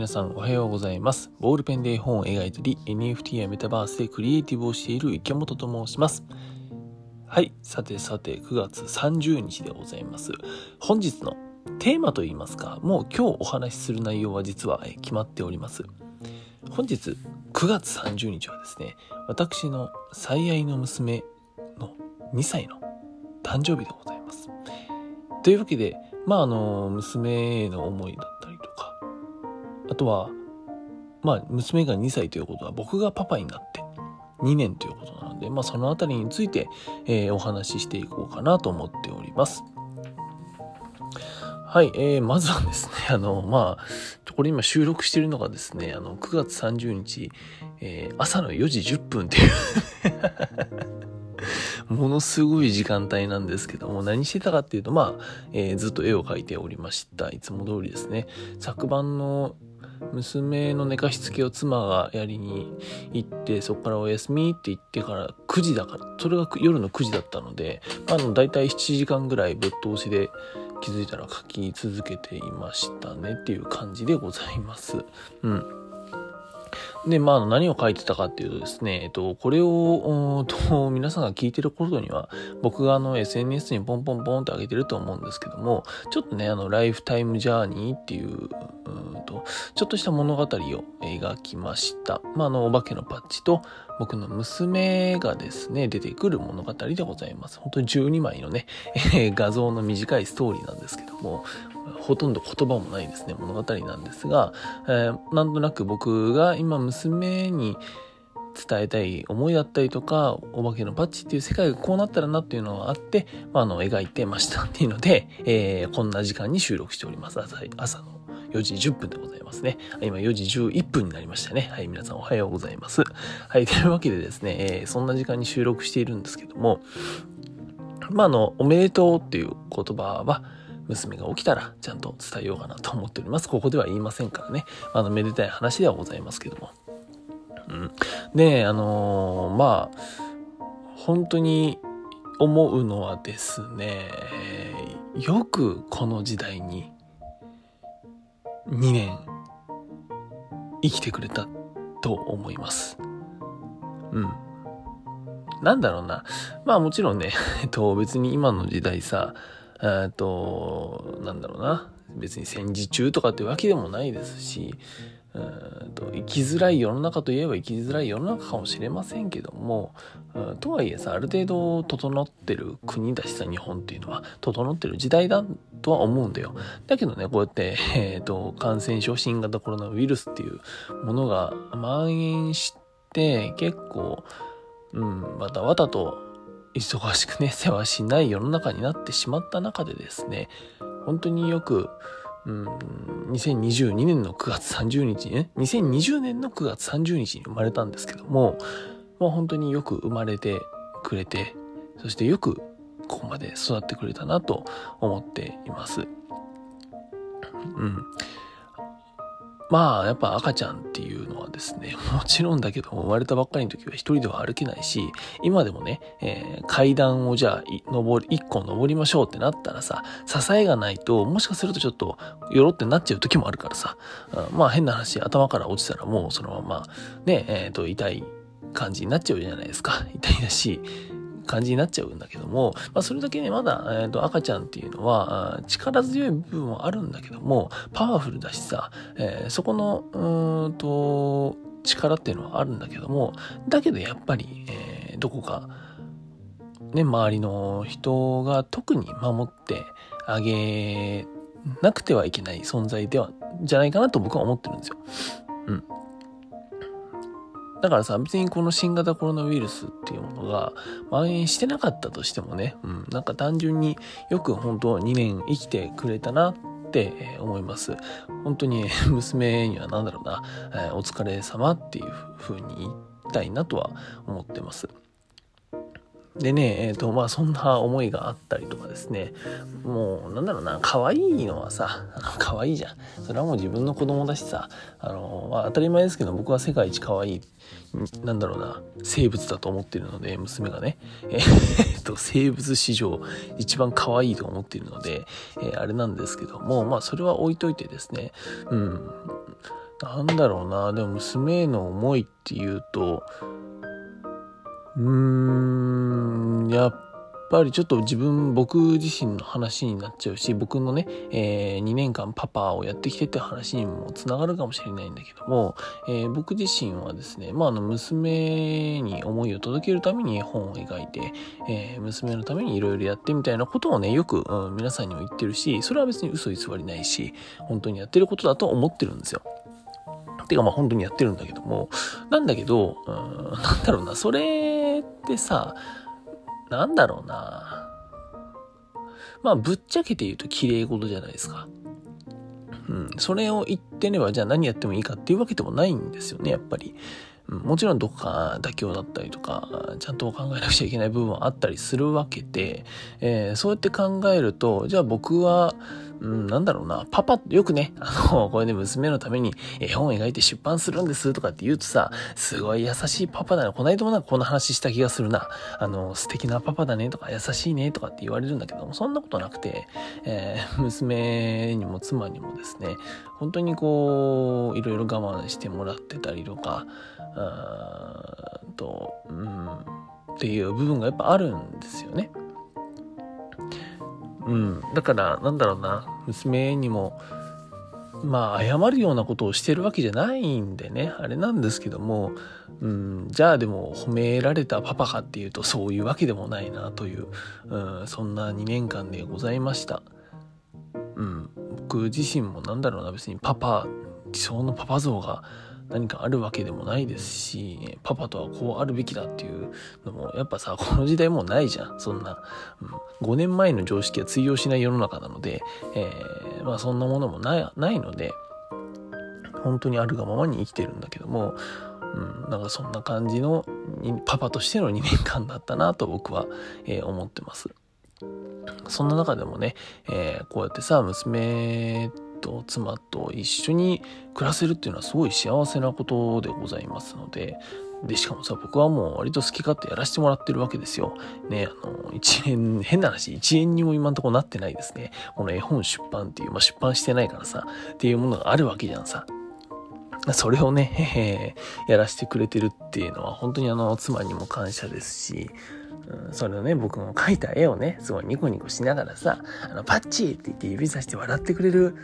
皆さんおはようございます。ボールペンで絵本を描いたり、NFT やメタバースでクリエイティブをしている池本と申します。はい、さてさて9月30日でございます。本日のテーマといいますか、もう今日お話しする内容は実は決まっております。本日9月30日はですね、私の最愛の娘の2歳の誕生日でございます。というわけで、まああの、娘への思いだ、あとは、まあ娘が2歳ということは僕がパパになって2年ということなので、まあそのあたりについて、えー、お話ししていこうかなと思っております。はい、えー、まずはですね、あの、まあ、これ今収録してるのがですね、あの、9月30日、えー、朝の4時10分っていう ものすごい時間帯なんですけども、何してたかっていうと、まあ、えー、ずっと絵を描いておりました。いつも通りですね。昨晩の娘の寝かしつけを妻がやりに行って、そこからお休みって言ってから9時だから、それが夜の9時だったので、あの、だいたい7時間ぐらいぶっ通しで気づいたら書き続けていましたねっていう感じでございます。うん。で、まあ、何を書いてたかっていうとですね、えっと、これを、と、皆さんが聞いてる頃には、僕があの、SNS にポンポンポンって上げてると思うんですけども、ちょっとね、あの、ライフタイムジャーニーっていう、うんと、ちょっとした物語を描きました。まあ、あの、お化けのパッチと、僕の娘がですね、出てくる物語でございます。本当に12枚のね、画像の短いストーリーなんですけども、ほとんど言葉もないですね、物語なんですが、えー、なんとなく僕が今娘に伝えたい思いだったりとか、お化けのパッチっていう世界がこうなったらなっていうのがあって、まあ、あの、描いてましたっていうので、えー、こんな時間に収録しております。朝朝の4時10分でございますね。今4時11分になりましたね。はい、皆さんおはようございます。はい、というわけでですね、えー、そんな時間に収録しているんですけども、まあ、あの、おめでとうっていう言葉は、娘が起きたらちゃんと伝えようかなと思っております。ここでは言いませんからね。あの、めでたい話ではございますけども。うん。で、あのー、まあ、本当に思うのはですね、よくこの時代に2年生きてくれたと思います。うん。なんだろうな。まあもちろんね、えっと別に今の時代さ、えっと、なんだろうな。別に戦時中とかってわけでもないですし、うんと生きづらい世の中といえば生きづらい世の中かもしれませんけども、とはいえさある程度整ってる国だしさ日本っていうのは整ってる時代だとは思うんだよだけどねこうやって、えーと、感染症新型コロナウイルスっていうものが蔓延して結構、うん、またわたと忙しくね、世話しない世の中になってしまった中でですね、本当によく、うん、2022年の9月30日にね、2020年の9月30日に生まれたんですけども、まあ、本当によく生まれてくれて、そしてよくここまで育ってくれたなと思っています。うん。まあ、やっぱ赤ちゃんっていうのはですね、もちろんだけども、生まれたばっかりの時は一人では歩けないし、今でもね、えー、階段をじゃあ、登り、一個登りましょうってなったらさ、支えがないと、もしかするとちょっと、よろってなっちゃう時もあるからさ、うん、まあ変な話、頭から落ちたらもうそのまま、ね、えっ、ー、と、痛い感じになっちゃうじゃないですか。痛いだし、感じになっちゃうんだけども、まあ、それだけね、まだ、えーと、赤ちゃんっていうのは、力強い部分はあるんだけども、パワフルだしさ、えー、そこの、うんと、力っていうのはあるんだけども、だけどやっぱり、えー、どこか、ね、周りの人が特に守ってあげなくてはいけない存在では、じゃないかなと僕は思ってるんですよ。だからさ、別にこの新型コロナウイルスっていうものが蔓延してなかったとしてもね、うん、なんか単純によく本当2年生きてくれたなって思います。本当に 娘には何だろうな、えー、お疲れ様っていうふうに言いたいなとは思ってます。でね、えっ、ー、と、まあ、そんな思いがあったりとかですね、もう、なんだろうな、可愛いのはさ、可愛いじゃん。それはもう自分の子供だしさ、あの、まあ、当たり前ですけど、僕は世界一可愛い、なんだろうな、生物だと思っているので、娘がね、えっ と、生物史上一番可愛いと思っているので、えー、あれなんですけども、まあ、それは置いといてですね、うん、なんだろうな、でも娘への思いっていうと、うーん、やっぱりちょっと自分、僕自身の話になっちゃうし、僕のね、えー、2年間パパをやってきてって話にもつながるかもしれないんだけども、えー、僕自身はですね、まあ、あの、娘に思いを届けるために本を描いて、えー、娘のためにいろいろやってみたいなことをね、よく、うん、皆さんにも言ってるし、それは別に嘘偽りないし、本当にやってることだと思ってるんですよ。てかまあ本当にやってるんだけども、なんだけど、うん、なんだろうな、それってさ、なんだろうな。まあぶっちゃけて言うと綺麗事じゃないですか。うん、それを言ってれば、じゃあ何やってもいいかっていうわけでもないんですよね、やっぱり。もちろんどこか妥協だったりとか、ちゃんと考えなくちゃいけない部分はあったりするわけで、えー、そうやって考えると、じゃあ僕は、うん、なんだろうな、パパって、よくね、あの、これね、娘のために絵本を描いて出版するんですとかって言うとさ、すごい優しいパパだね。こないだもなんかこんな話した気がするな。あの、素敵なパパだねとか、優しいねとかって言われるんだけども、そんなことなくて、えー、娘にも妻にもですね、本当にこう、いろいろ我慢してもらってたりとか、あと、うん、っていう部分がやっぱあるんですよね。うん。だから、なんだろうな、娘にも、まあ、謝るようなことをしてるわけじゃないんでね、あれなんですけども、うん、じゃあでも褒められたパパかっていうとそういうわけでもないなという、うん、そんな2年間でございました。うん、僕自身もなんだろうな、別にパパ、理想のパパ像が何かあるわけでもないですし、パパとはこうあるべきだっていうのも、やっぱさ、この時代もうないじゃん。そんな、うん、5年前の常識は通用しない世の中なので、えー、まあそんなものもないないので、本当にあるがままに生きてるんだけども、うん、なんかそんな感じのパパとしての2年間だったなと僕は、えー、思ってます。そんな中でもね、えー、こうやってさ、娘と妻と一緒に暮らせるっていうのはすごい幸せなことでございますので、で、しかもさ、僕はもう割と好き勝手やらせてもらってるわけですよ。ね、あの、一円、変な話、一円にも今んとこなってないですね。この絵本出版っていう、まあ、出版してないからさ、っていうものがあるわけじゃんさ。それをね、へへやらせてくれてるっていうのは本当にあの、妻にも感謝ですし、うん、それをね、僕の描いた絵をね、すごいニコニコしながらさ、あの、パッチーって言って指さして笑ってくれる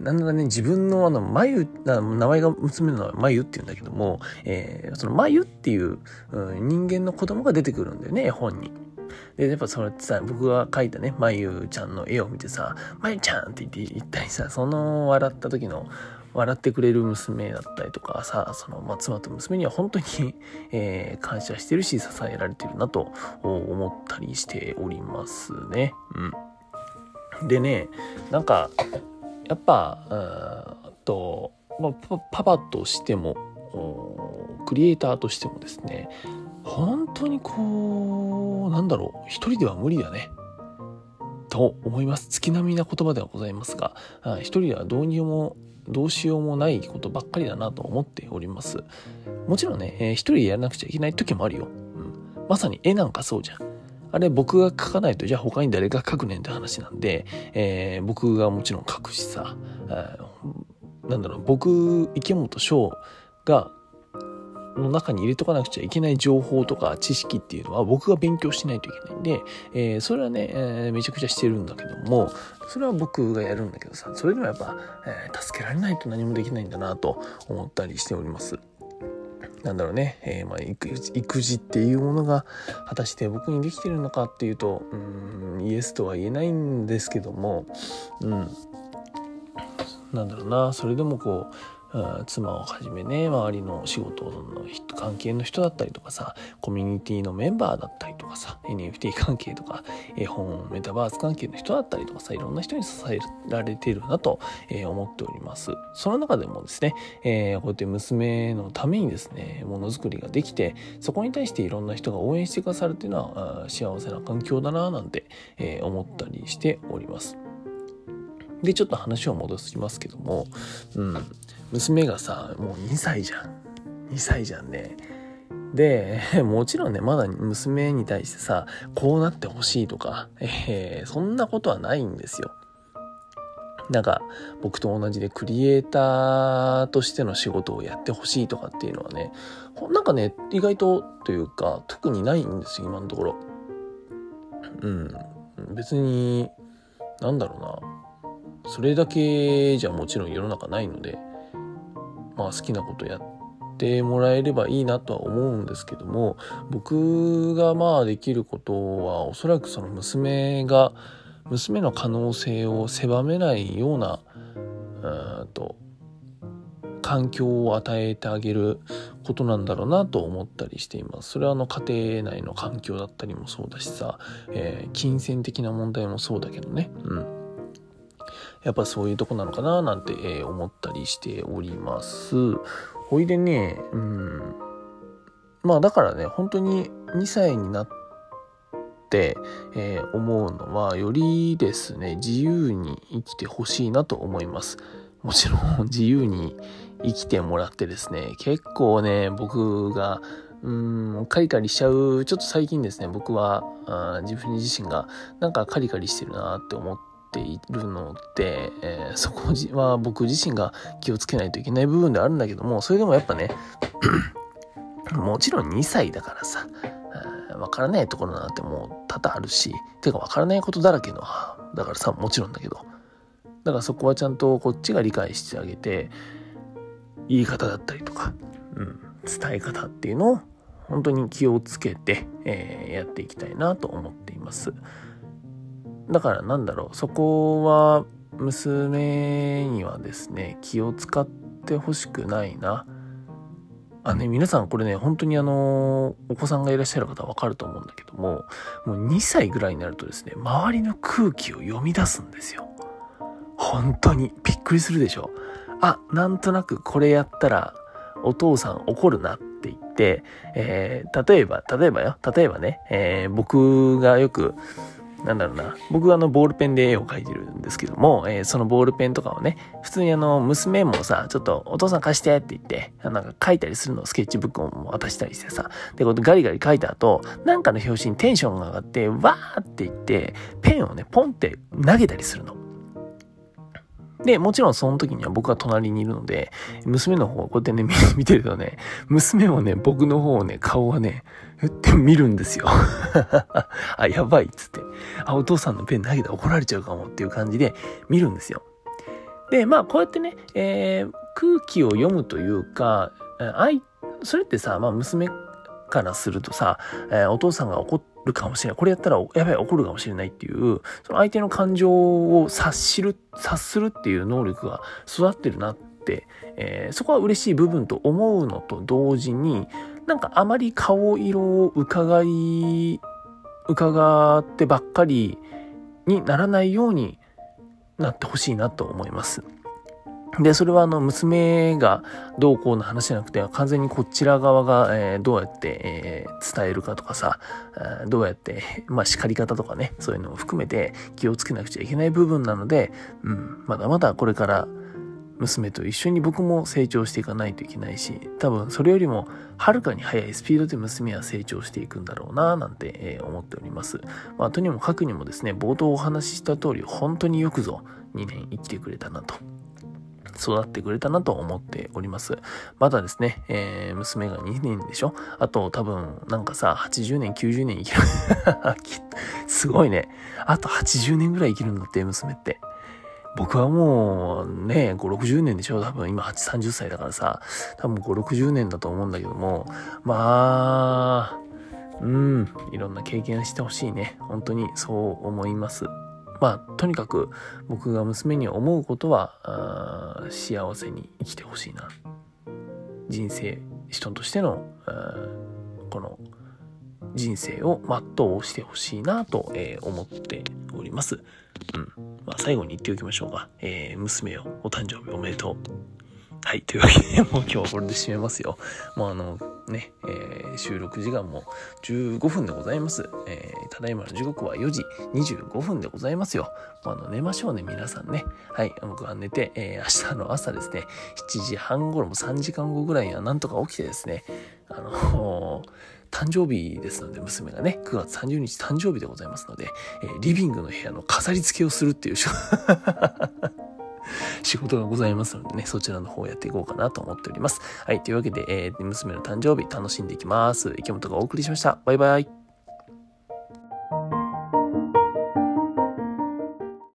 なんだね、自分のあの、眉、名前が娘の名前、眉って言うんだけども、えー、その眉っていう、うん、人間の子供が出てくるんだよね、絵本に。で、やっぱそれってさ、僕が描いたね、まゆちゃんの絵を見てさ、まゆちゃんって言って言ったりさ、その笑った時の、笑ってくれる娘だったりとかさ、その、まあ、妻と娘には本当に、えー、感謝してるし、支えられてるなと思ったりしておりますね。うん。でね、なんか、やっぱ、うんと、まあ、パパとしても、クリエイターとしてもですね、本当にこう、なんだろう、一人では無理だね。と思います。月並みな言葉ではございますが、一人ではどうにも、どうしようもないことばっかりだなと思っております。もちろんね、え、一人でやらなくちゃいけない時もあるよ。うん。まさに絵なんかそうじゃん。あれ僕が書かないと、じゃあ他に誰が書くねんって話なんで、えー、僕がもちろん書くしさ、なんだろう、僕、池本翔が、の中に入れとかなくちゃいけない情報とか知識っていうのは僕が勉強しないといけないんで、えー、それはね、えー、めちゃくちゃしてるんだけども、それは僕がやるんだけどさ、それでもやっぱ、えー、助けられないと何もできないんだなと思ったりしております。なんだろうね、えー、まあ育育児っていうものが果たして僕にできてるのかっていうとうんイエスとは言えないんですけどもうん。なんだろうな。それでもこう妻をはじめね周りの仕事の関係の人だったりとかさコミュニティのメンバーだったりとかさ NFT 関係とか絵本メタバース関係の人だったりとかさいろんな人に支えられてるなと、思っております。その中でもですね、えー、こうやって娘のためにですねものづくりができてそこに対していろんな人が応援してくださるっていうのは幸せな環境だななんて、思ったりしております。で、ちょっと話を戻しますけども、うん、娘がさ、もう2歳じゃん。2歳じゃんね。で、もちろんね、まだ娘に対してさ、こうなってほしいとか、えー、そんなことはないんですよ。なんか僕と同じでクリエイターとしての仕事をやってほしいとかっていうのはね、なんかね、意外とというか特にないんですよ、今のところ。うん。別に、なんだろうな。それだけじゃもちろん世の中ないので、まあ好きなことやってもらえればいいなとは思うんですけども、僕がまあできることはおそらくその娘が娘の可能性を狭めないようなうんと環境を与えてあげることなんだろうなと思ったりしています。それはあの家庭内の環境だったりもそうだしさ、えー、金銭的な問題もそうだけどね。うん。やっぱそういうとこなのかななんて、えー、思ったりしております。ほいでね、うん。まあだからね、本当に2歳になって、えー、思うのはよりですね自由に生きてほしいなと思いますもちろん 自由に生きてもらってですね結構ね僕がうんカリカリしちゃうちょっと最近ですね僕はあ自分自身がなんかカリカリしてるなって思ってているので、えー、そこは僕自身が気をつけないといけない部分ではあるんだけどもそれでもやっぱね もちろん2歳だからさわからないところなんてもう多々あるし、てかわからないことだらけの、だからさ、もちろんだけど。だからそこはちゃんとこっちが理解してあげて、言い方だったりとか、うん、伝え方っていうのを本当に気をつけて、えー、やっていきたいなと思っています。だからなんだろう、そこは娘にはですね、気を使ってほしくないな。あね、皆さんこれね、本当にあの、お子さんがいらっしゃる方はわかると思うんだけども、もう2歳ぐらいになるとですね、周りの空気を読み出すんですよ。本当に。びっくりするでしょ。あ、なんとなくこれやったら、お父さん怒るなって言って、えー、例えば、例えばよ、例えばね、えー、僕がよく、なんだろうな、僕はあの、ボールペンで絵を描いてるんですけども、えー、そのボールペンとかをね、普通にあの、娘もさ、ちょっとお父さん貸してって言って、なんか書いたりするのをスケッチブックを渡したりしてさ、で、こうガリガリ書いた後、なんかの表紙にテンションが上がって、わーって言って、ペンをね、ポンって投げたりするの。で、もちろんその時には僕は隣にいるので、娘の方をこうやってね、見てるとね、娘もね、僕の方をね、顔がね、って見るんですよ。あ、やばいっつって。あ、お父さんのペン投げたら怒られちゃうかもっていう感じで見るんですよ。で、まあ、こうやってね、えー、空気を読むというか、あい、それってさ、まあ、娘からするとさ、えー、お父さんが怒るかもしれない。これやったら、やばい、怒るかもしれないっていう、その相手の感情を察しる、察するっていう能力が育ってるなって、えー、そこは嬉しい部分と思うのと同時に、なんかあまり顔色を伺い、伺ってばっかりにならないようになってほしいなと思います。で、それはあの、娘がどうこうの話じゃなくて、完全にこちら側が、えー、どうやって、えー、伝えるかとかさ、どうやって、まあ、叱り方とかね、そういうのも含めて気をつけなくちゃいけない部分なので、うん、まだまだこれから娘と一緒に僕も成長していかないといけないし、多分それよりもはるかに速いスピードで娘は成長していくんだろうななんて、思っております。まあ、とにもかくにもですね、冒頭お話しした通り、本当によくぞ2年生きてくれたなと。育ってくれたなと思っております。まだですね、えー、娘が2年でしょ？あと多分なんかさ、80年、90年生きる。すごいね。あと80年ぐらい生きるんだって、娘って。僕はもうね、5、60年でしょ？多分今8、30歳だからさ、多分5、60年だと思うんだけども、まあ、うん、いろんな経験してほしいね。本当にそう思います。まあ、とにかく僕が娘に思うことは、幸せに生きてほしいな。人生、人としての、この人生を全うしてほしいなと、え、思っております。うん。まあ、最後に言っておきましょうか。えー、娘よ、お誕生日おめでとう。はい。というわけで、もう今日はこれで締めますよ。もうあの、ね、えー、収録時間も15分でございます。えー、ただいまの時刻は4時25分でございますよ。あの、寝ましょうね、皆さんね。はい。僕は寝て、えー、明日の朝ですね、7時半頃も3時間後ぐらいにはなんとか起きてですね、あの誕生日ですので、娘がね、9月30日誕生日でございますので、えー、リビングの部屋の飾り付けをするっていう 仕事がございますのでね、そちらの方をやっていこうかなと思っております。はい、というわけで、えー、娘の誕生日楽しんでいきます。池本がお送りしました。バイバイ。